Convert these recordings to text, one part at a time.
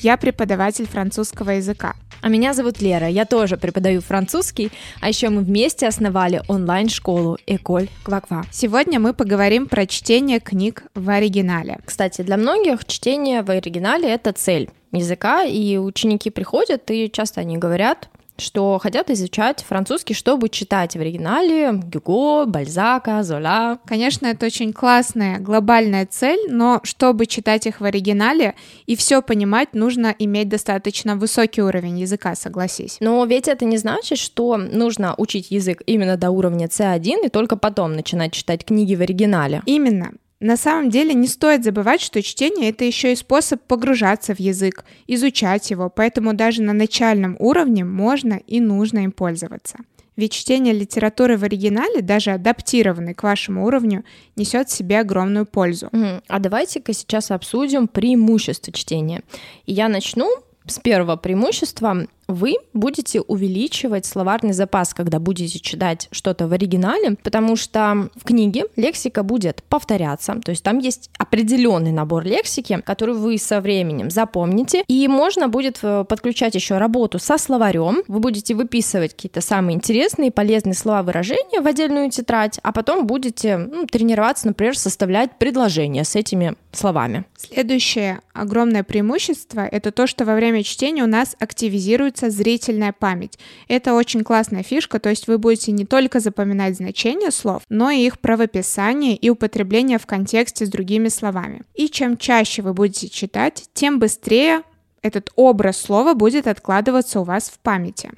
я преподаватель французского языка. А меня зовут Лера, я тоже преподаю французский, а еще мы вместе основали онлайн-школу Эколь Кваква. Сегодня мы поговорим про чтение книг в оригинале. Кстати, для многих чтение в оригинале — это цель языка, и ученики приходят, и часто они говорят, что хотят изучать французский, чтобы читать в оригинале Гюго, Бальзака, Зола. Конечно, это очень классная глобальная цель, но чтобы читать их в оригинале и все понимать, нужно иметь достаточно высокий уровень языка, согласись. Но ведь это не значит, что нужно учить язык именно до уровня C1 и только потом начинать читать книги в оригинале. Именно. На самом деле не стоит забывать, что чтение это еще и способ погружаться в язык, изучать его, поэтому даже на начальном уровне можно и нужно им пользоваться. Ведь чтение литературы в оригинале, даже адаптированной к вашему уровню, несет в себе огромную пользу. А давайте-ка сейчас обсудим преимущества чтения. И я начну с первого преимущества вы будете увеличивать словарный запас, когда будете читать что-то в оригинале, потому что в книге лексика будет повторяться, то есть там есть определенный набор лексики, который вы со временем запомните, и можно будет э, подключать еще работу со словарем, вы будете выписывать какие-то самые интересные, полезные слова выражения в отдельную тетрадь, а потом будете ну, тренироваться, например, составлять предложения с этими словами. Следующее огромное преимущество — это то, что во время чтения у нас активизируется формируется зрительная память. Это очень классная фишка, то есть вы будете не только запоминать значения слов, но и их правописание и употребление в контексте с другими словами. И чем чаще вы будете читать, тем быстрее этот образ слова будет откладываться у вас в памяти.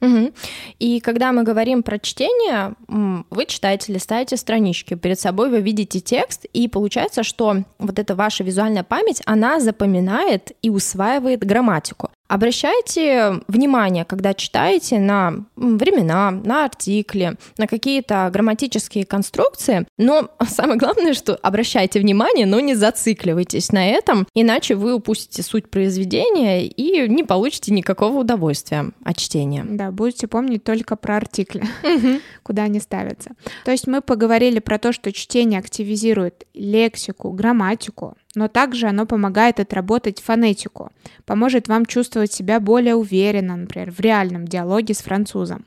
Угу. И когда мы говорим про чтение, вы читаете, листаете странички, перед собой вы видите текст, и получается, что вот эта ваша визуальная память, она запоминает и усваивает грамматику. Обращайте внимание, когда читаете, на времена, на артикли, на какие-то грамматические конструкции, но самое главное, что обращайте внимание, но не зацикливайтесь на этом, иначе вы упустите суть произведения и не получите никакого удовольствия от чтения. Да, будете помнить только про артикли, куда они ставятся. То есть мы поговорили про то, что чтение активизирует лексику, грамматику, но также оно помогает отработать фонетику, поможет вам чувствовать себя более уверенно, например, в реальном диалоге с французом.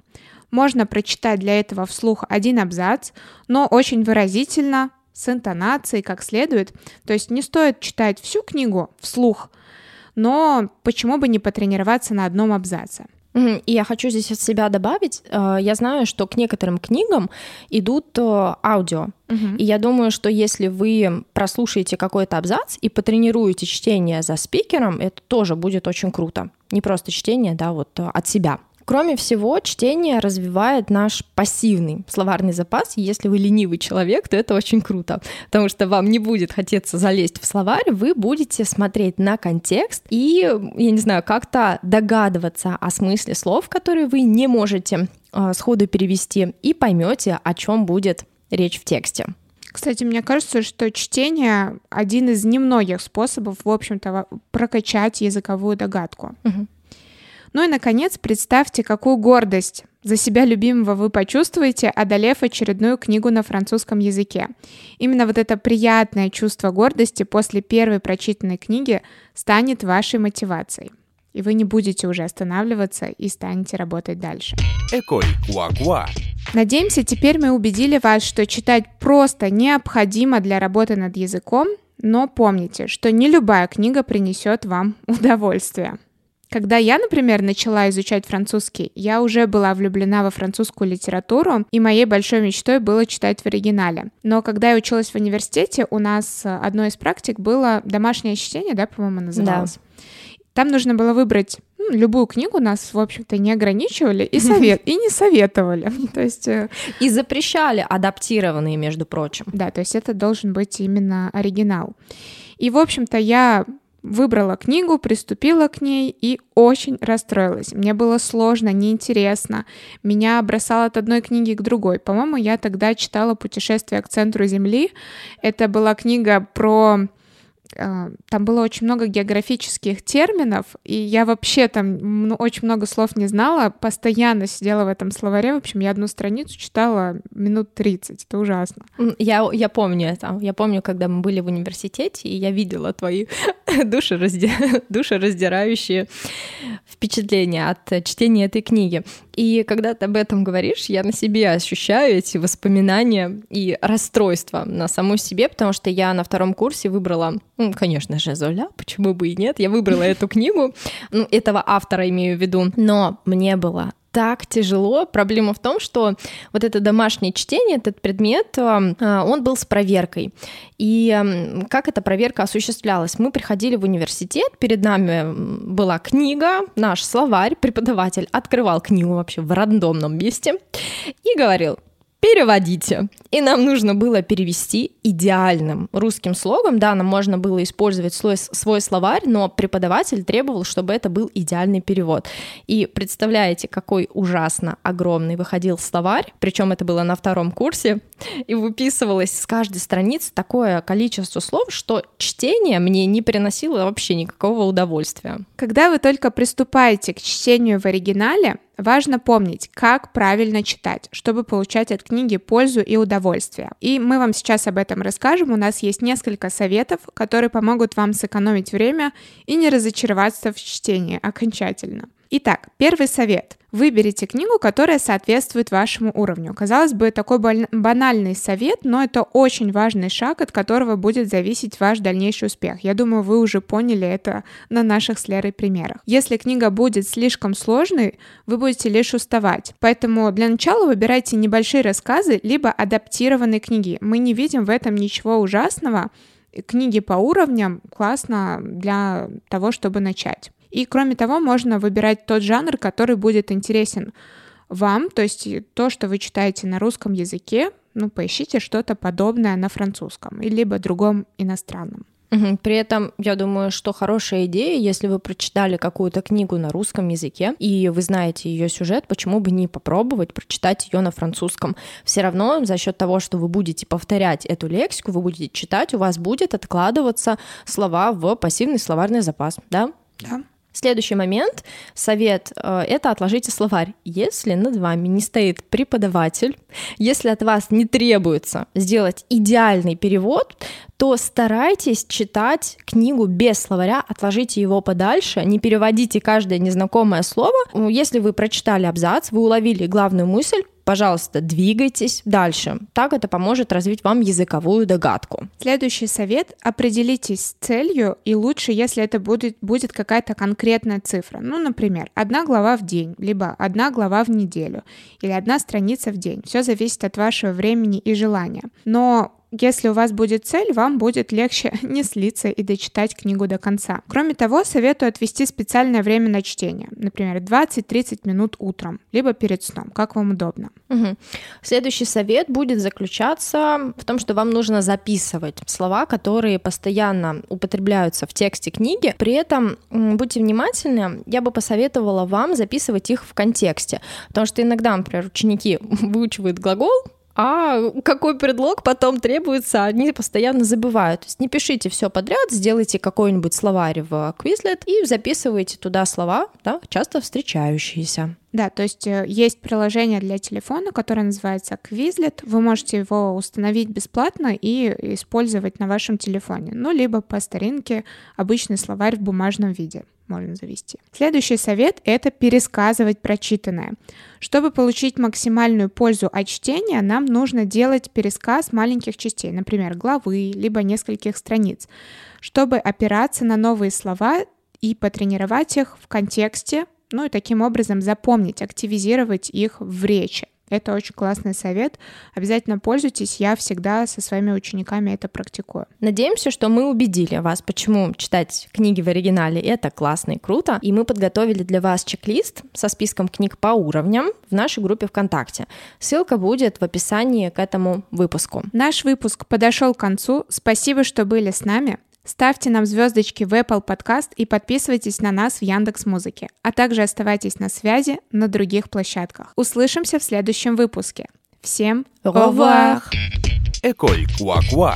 Можно прочитать для этого вслух один абзац, но очень выразительно, с интонацией, как следует. То есть не стоит читать всю книгу вслух, но почему бы не потренироваться на одном абзаце? И я хочу здесь от себя добавить, э, я знаю, что к некоторым книгам идут э, аудио. Угу. И я думаю, что если вы прослушаете какой-то абзац и потренируете чтение за спикером, это тоже будет очень круто. Не просто чтение, да, вот э, от себя. Кроме всего, чтение развивает наш пассивный словарный запас. Если вы ленивый человек, то это очень круто, потому что вам не будет хотеться залезть в словарь, вы будете смотреть на контекст и, я не знаю, как-то догадываться о смысле слов, которые вы не можете э, сходу перевести, и поймете, о чем будет речь в тексте. Кстати, мне кажется, что чтение один из немногих способов, в общем-то, прокачать языковую догадку. Угу. Ну и, наконец, представьте, какую гордость за себя любимого вы почувствуете, одолев очередную книгу на французском языке. Именно вот это приятное чувство гордости после первой прочитанной книги станет вашей мотивацией. И вы не будете уже останавливаться и станете работать дальше. Эколь Куакуа. Надеемся, теперь мы убедили вас, что читать просто необходимо для работы над языком, но помните, что не любая книга принесет вам удовольствие. Когда я, например, начала изучать французский, я уже была влюблена во французскую литературу, и моей большой мечтой было читать в оригинале. Но когда я училась в университете, у нас э, одно из практик было домашнее чтение, да, по-моему, называлось. Да. Там нужно было выбрать ну, любую книгу, нас, в общем-то, не ограничивали и, совет, и не советовали. то есть... Э, и запрещали адаптированные, между прочим. Да, то есть это должен быть именно оригинал. И, в общем-то, я выбрала книгу, приступила к ней и очень расстроилась. Мне было сложно, неинтересно. Меня бросало от одной книги к другой. По-моему, я тогда читала «Путешествие к центру Земли». Это была книга про там было очень много географических терминов, и я вообще там очень много слов не знала, постоянно сидела в этом словаре. В общем, я одну страницу читала минут 30, это ужасно. Я, я помню это. Я помню, когда мы были в университете, и я видела твои душеразди... душераздирающие впечатления от чтения этой книги. И когда ты об этом говоришь, я на себе ощущаю эти воспоминания и расстройства на саму себе, потому что я на втором курсе выбрала, конечно же, Золя, почему бы и нет, я выбрала эту книгу, ну, этого автора имею в виду, но мне было так тяжело. Проблема в том, что вот это домашнее чтение, этот предмет, э, он был с проверкой. И как эта проверка осуществлялась? Мы приходили в университет, перед нами была книга, наш словарь, преподаватель открывал книгу вообще в рандомном месте и говорил, переводите. И нам нужно было перевести идеальным русским слогом. Да, нам можно было использовать свой, свой словарь, но преподаватель требовал, чтобы это был идеальный перевод. И представляете, какой ужасно огромный выходил словарь, причем это было на втором курсе, и выписывалось с каждой страницы такое количество слов, что чтение мне не приносило вообще никакого удовольствия. Когда вы только приступаете к чтению в оригинале, Важно помнить, как правильно читать, чтобы получать от книги пользу и удовольствие. И мы вам сейчас об этом расскажем. У нас есть несколько советов, которые помогут вам сэкономить время и не разочароваться в чтении окончательно. Итак, первый совет. Выберите книгу, которая соответствует вашему уровню. Казалось бы, такой банальный совет, но это очень важный шаг, от которого будет зависеть ваш дальнейший успех. Я думаю, вы уже поняли это на наших с Лерой примерах. Если книга будет слишком сложной, вы будете лишь уставать. Поэтому для начала выбирайте небольшие рассказы, либо адаптированные книги. Мы не видим в этом ничего ужасного. Книги по уровням классно для того, чтобы начать. И кроме того, можно выбирать тот жанр, который будет интересен вам, то есть то, что вы читаете на русском языке, ну, поищите что-то подобное на французском, либо другом иностранном. При этом, я думаю, что хорошая идея, если вы прочитали какую-то книгу на русском языке и вы знаете ее сюжет, почему бы не попробовать прочитать ее на французском? Все равно за счет того, что вы будете повторять эту лексику, вы будете читать, у вас будет откладываться слова в пассивный словарный запас, да? Да. Следующий момент, совет, э, это отложите словарь. Если над вами не стоит преподаватель, если от вас не требуется сделать идеальный перевод, то старайтесь читать книгу без словаря, отложите его подальше, не переводите каждое незнакомое слово. Если вы прочитали абзац, вы уловили главную мысль, пожалуйста, двигайтесь дальше. Так это поможет развить вам языковую догадку. Следующий совет. Определитесь с целью, и лучше, если это будет, будет какая-то конкретная цифра. Ну, например, одна глава в день, либо одна глава в неделю, или одна страница в день. Все зависит от вашего времени и желания. Но если у вас будет цель, вам будет легче не слиться и дочитать книгу до конца. Кроме того, советую отвести специальное время на чтение, например, 20-30 минут утром, либо перед сном, как вам удобно. Угу. Следующий совет будет заключаться в том, что вам нужно записывать слова, которые постоянно употребляются в тексте книги. При этом будьте внимательны, я бы посоветовала вам записывать их в контексте, потому что иногда, например, ученики выучивают глагол, а какой предлог потом требуется, они постоянно забывают. То есть не пишите все подряд, сделайте какой-нибудь словарь в Quizlet и записывайте туда слова, да, часто встречающиеся. Да, то есть э, есть приложение для телефона, которое называется Quizlet. Вы можете его установить бесплатно и использовать на вашем телефоне. Ну, либо по старинке обычный словарь в бумажном виде можно завести. Следующий совет — это пересказывать прочитанное. Чтобы получить максимальную пользу от чтения, нам нужно делать пересказ маленьких частей, например, главы, либо нескольких страниц, чтобы опираться на новые слова и потренировать их в контексте, ну и таким образом запомнить, активизировать их в речи. Это очень классный совет. Обязательно пользуйтесь. Я всегда со своими учениками это практикую. Надеемся, что мы убедили вас, почему читать книги в оригинале это классно и круто. И мы подготовили для вас чек-лист со списком книг по уровням в нашей группе ВКонтакте. Ссылка будет в описании к этому выпуску. Наш выпуск подошел к концу. Спасибо, что были с нами. Ставьте нам звездочки в Apple Podcast и подписывайтесь на нас в Яндекс Музыке, а также оставайтесь на связи на других площадках. Услышимся в следующем выпуске. Всем Au revoir. École Quoi Quoi.